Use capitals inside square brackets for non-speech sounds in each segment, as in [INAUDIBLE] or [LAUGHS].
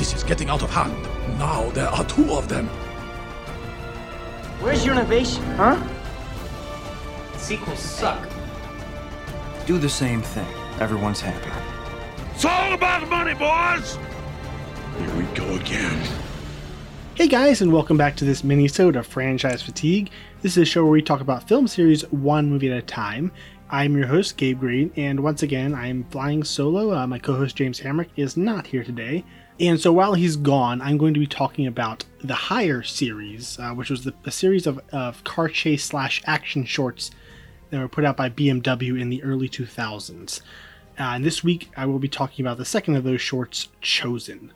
This is getting out of hand. Now there are two of them. Where's your innovation, huh? Sequels suck. Do the same thing. Everyone's happy. It's all about money, boys! Here we go again. Hey guys, and welcome back to this mini-sode of Franchise Fatigue. This is a show where we talk about film series one movie at a time. I'm your host, Gabe Green, and once again, I'm flying solo. Uh, my co-host, James Hamrick, is not here today. And so while he's gone, I'm going to be talking about the Hire series, uh, which was the, a series of, of car chase slash action shorts that were put out by BMW in the early 2000s. Uh, and this week, I will be talking about the second of those shorts, Chosen.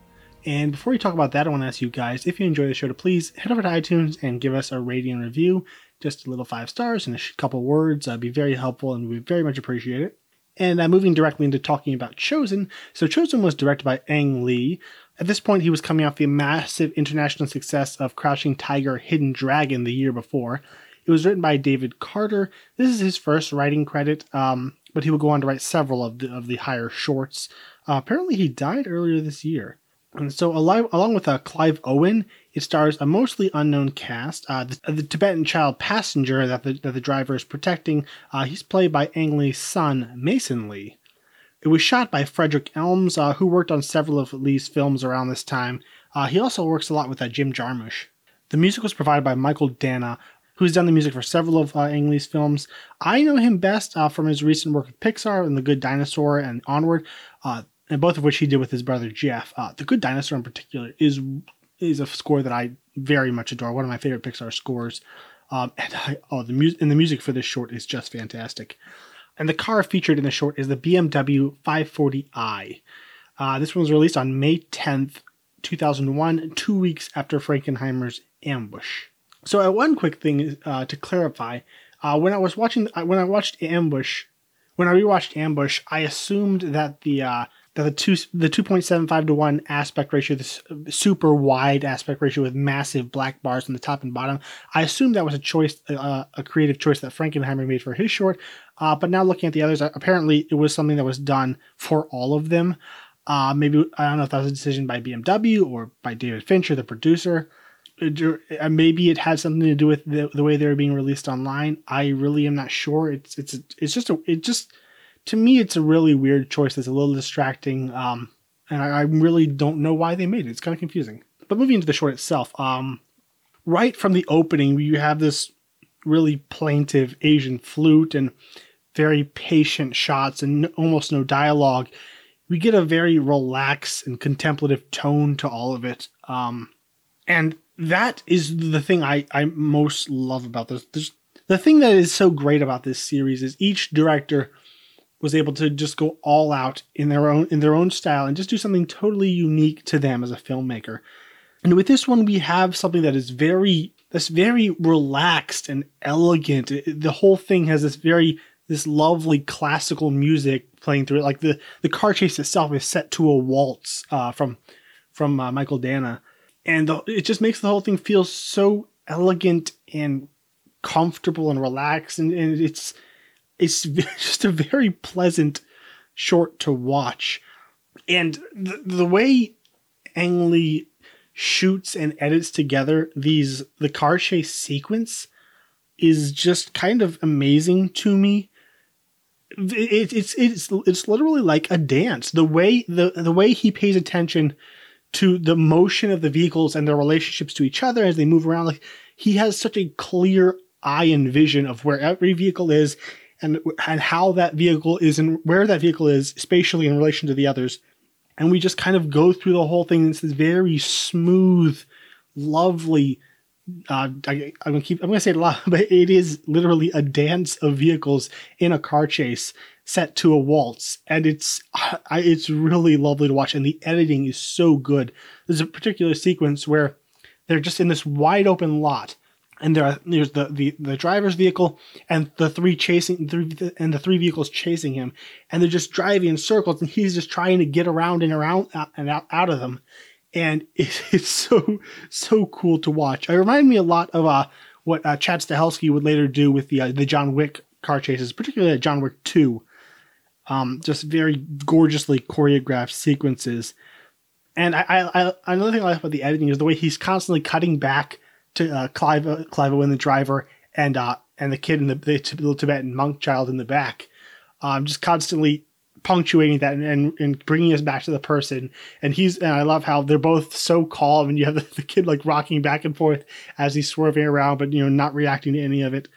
And before we talk about that, I want to ask you guys if you enjoy the show to please head over to iTunes and give us a rating and review. Just a little five stars and a couple words. That'd be very helpful and we very much appreciate it. And uh, moving directly into talking about Chosen. So, Chosen was directed by Ang Lee. At this point, he was coming off the massive international success of Crouching Tiger, Hidden Dragon the year before. It was written by David Carter. This is his first writing credit, um, but he will go on to write several of the, of the Hire shorts. Uh, apparently, he died earlier this year. And so, along with uh, Clive Owen, it stars a mostly unknown cast. Uh, the, the, Tibetan child passenger that the, that the driver is protecting, uh, he's played by Ang Lee's son, Mason Lee. It was shot by Frederick Elmes, uh, who worked on several of Lee's films around this time. Uh, he also works a lot with uh, Jim Jarmusch. The music was provided by Michael Danna, who's done the music for several of Ang Lee's films. I know him best from his recent work with Pixar and The Good Dinosaur and Onward and both of which he did with his brother Jeff. Uh, the Good Dinosaur, in particular, is is a score that I very much adore. One of my favorite Pixar scores. Um, and I, oh, the music and the music for this short is just fantastic. And the car featured in the short is the BMW 540i. Uh, this one was released on May 10th, 2001, two weeks after Frankenheimer's Ambush. So, uh, one quick thing uh, to clarify: uh, when I was watching, uh, when I watched Ambush, when I rewatched Ambush, I assumed that the uh, that the two the 2.75 to 1 aspect ratio this super wide aspect ratio with massive black bars on the top and bottom. I assume that was a choice uh, a creative choice that frankenheimer made for his short uh, but now looking at the others apparently it was something that was done for all of them. Uh, maybe i don't know if that was a decision by bmw or by david fincher the producer. Uh, maybe it had something to do with the, the way they were being released online. I really am not sure. It's it's it's just a, it just to me, it's a really weird choice. It's a little distracting, um, and I, I, really don't know why they made it. It's kind of confusing. But moving into the short itself, um, right from the opening, you have this really plaintive Asian flute and very patient shots and almost no dialogue. We get a very relaxed and contemplative tone to all of it. Um, and that is the thing I, I most love about this. There's, the thing that is so great about this series is each director – was able to just go all out in their own in their own style and just do something totally unique to them as a filmmaker. And with this one, we have something that is very that's very relaxed and elegant. The whole thing has this very this lovely classical music playing through it. Like the the car chase itself is set to a waltz uh, from from uh, Michael Danna, and the, it just makes the whole thing feel so elegant and comfortable and relaxed. And, and it's it's [LAUGHS] just a very pleasant short to watch. And the, the way Ang Lee shoots and edits together these the car chase sequence is just kind of amazing to me. It, it's it's it's literally like a dance. The way the the way he pays attention to the motion of the vehicles and their relationships to each other as they move around, like he has such a clear eye and vision of where every vehicle is and and how that vehicle is and where that vehicle is spatially in relation to the others. And we just kind of go through the whole thing. It's this very smooth, lovely. Uh, I, am gonna keep. I'm gonna say it a lot, [LAUGHS] but it is literally a dance of vehicles in a car chase set to a waltz, and it's I, it's really lovely to watch. And the editing is so good. There's a particular sequence where they're just in this wide open lot, and there are, there's the, the the driver's vehicle and the three chasing three, and the three vehicles chasing him. And they're just driving in circles and he's just trying to get around and around uh, and out, out of them. And [LAUGHS] it, it's so so cool to watch. It reminded me a lot of uh what uh, Chad Stahelski would later do with the uh, the John Wick car chases particularly John Wick 2 um just very gorgeously choreographed sequences. And I, I, I another thing I like about the editing is the way he's constantly cutting back to uh, Clive, Clive Owen, the driver, and uh, and the kid in the, the little Tibetan monk child in the back, um, just constantly punctuating that and, and, and, bringing us back to the person. And he's and I love how they're both so calm, and you have the, [LAUGHS] the, kid like rocking back and forth as he's swerving around, but you know not reacting to any of it.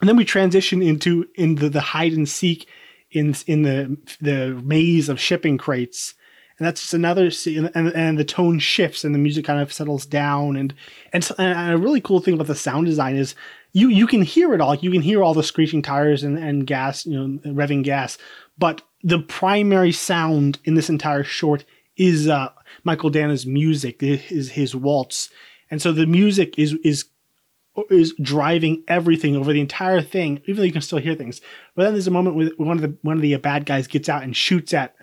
And then we transition into into the hide and seek in in the the maze of shipping crates. And that's just another scene, and, and the tone shifts, and the music kind of settles down, and and, and a really cool thing about the sound design is you you can hear it all. You can hear all the screeching tires and, and gas, you know, revving gas. But the primary sound in this entire short is uh, Michael Danna's music, is his waltz, and so the music is is is driving everything over the entire thing, even though you can still hear things. But then there's a moment where one of the one of the bad guys gets out and shoots at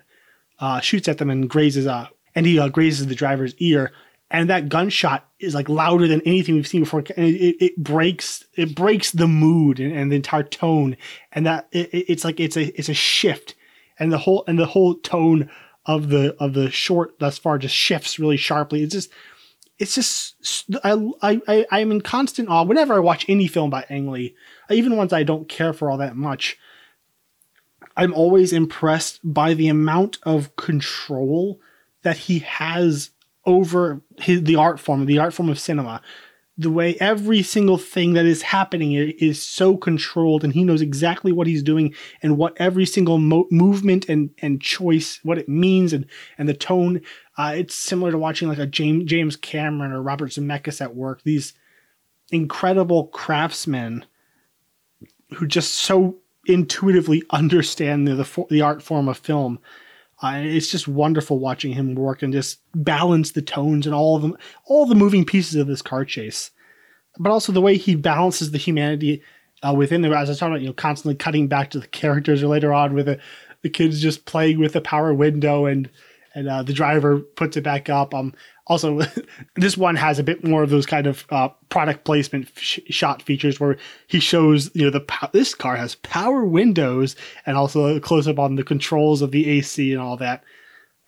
uh, shoots at them and grazes uh and he uh, grazes the driver's ear, and that gunshot is like louder than anything we've seen before. And it, it breaks it breaks the mood and, and the entire tone, and that it, it's like it's a it's a shift, and the whole and the whole tone of the of the short thus far just shifts really sharply. It's just it's just I I I'm in constant awe whenever I watch any film by Ang Lee, even ones I don't care for all that much. I'm always impressed by the amount of control that he has over his, the art form, the art form of cinema. The way every single thing that is happening is so controlled, and he knows exactly what he's doing and what every single mo- movement and, and choice, what it means, and and the tone. Uh, it's similar to watching like a James James Cameron or Robert Zemeckis at work. These incredible craftsmen who just so intuitively understand the the, the art form of film uh, it's just wonderful watching him work and just balance the tones and all of them, all the moving pieces of this car chase. But also the way he balances the humanity uh, within there, as I talking about, you know, constantly cutting back to the characters or later on with the, the kids just playing with the power window and and uh, the driver puts it back up. Um, also, [LAUGHS] this one has a bit more of those kind of uh, product placement sh- shot features where he shows, you know, the this car has power windows and also a close up on the controls of the AC and all that.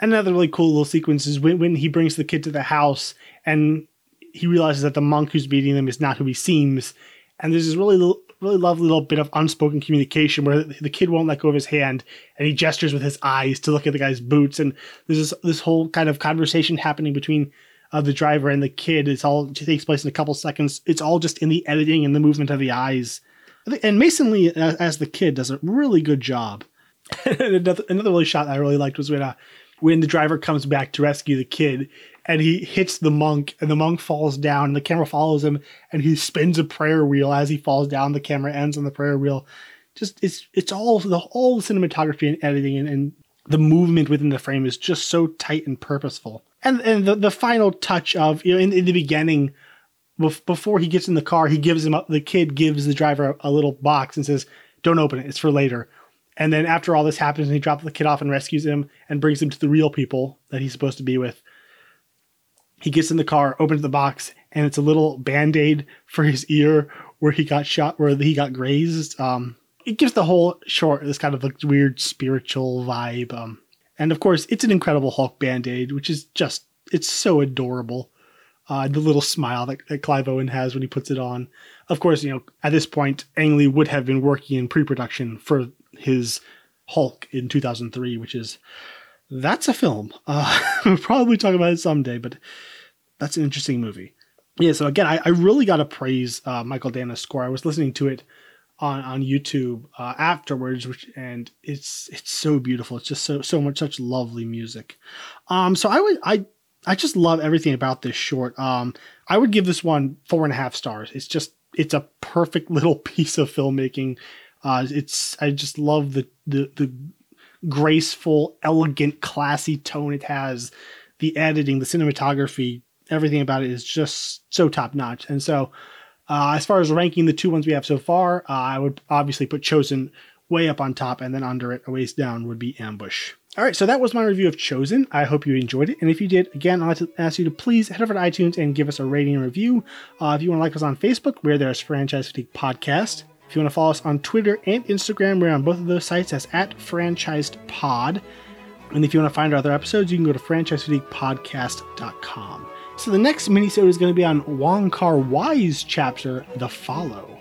Another really cool little sequence is when, when he brings the kid to the house and he realizes that the monk who's beating them is not who he seems. And there's this really little, really lovely little bit of unspoken communication where the kid won't let go of his hand and he gestures with his eyes to look at the guy's boots. And there's this, this whole kind of conversation happening between uh, the driver and the kid. It's all it takes place in a couple seconds. It's all just in the editing and the movement of the eyes. And Mason Lee, as, as the kid, does a really good job. [LAUGHS] another, another really shot I really liked was when uh, when the driver comes back to rescue the kid and he hits the monk and the monk falls down and the camera follows him and he spins a prayer wheel. As he falls down the camera ends on the prayer wheel. Just it's it's all the the cinematography and editing and, and the movement within the frame is just so tight and purposeful. And and the, the final touch of you know in, in the beginning before he gets in the car he gives him up the kid gives the driver a, a little box and says don't open it. It's for later. And then after all this happens, and he drops the kid off and rescues him and brings him to the real people that he's supposed to be with he gets in the car, opens the box, and it's a little band aid for his ear where he got shot, where he got grazed. Um, it gives the whole short this kind of like weird spiritual vibe. Um, and of course, it's an incredible Hulk band aid, which is just, it's so adorable. Uh, the little smile that, that Clive Owen has when he puts it on. Of course, you know, at this point, Ang Lee would have been working in pre production for his Hulk in 2003, which is that's a film. Uh, [LAUGHS] we'll probably talk about it someday, but that's an interesting movie. Yeah, so again, I, I really got to praise uh, Michael Danna's score. I was listening to it on on YouTube uh, afterwards, which and it's it's so beautiful. It's just so so much such lovely music. Um, so I would I I just love everything about this short. Um, I would give this one four and a half stars. It's just it's a perfect [LAUGHS] little piece of filmmaking. Uh, it's I just love the the the graceful, elegant, classy tone it has. The editing, the cinematography, everything about it is just so top notch. And so, uh, as far as ranking the two ones we have so far, uh, I would obviously put Chosen way up on top, and then under it, a ways down, would be Ambush. All right, so that was my review of Chosen. I hope you enjoyed it. And if you did, again, I'd like to ask you to please head over to iTunes and give us a rating and review. Uh, if you want to like us on Facebook, we're there as Franchise Fatigue Podcast. If you want to follow us on Twitter and Instagram, we're on both of those sites as at franchised pod. And if you want to find our other episodes, you can go to franchisefatiguepodcast.com. So the next minisode is going to be on Wong Kar Wai's chapter, The Follow.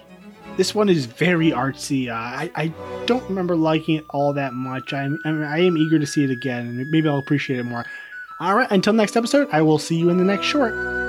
This one is very artsy. Uh, I, I don't remember liking it all that much. I'm, I, I am eager to see it again, and maybe I'll appreciate it more. All right, until next episode, I will see you in the next short.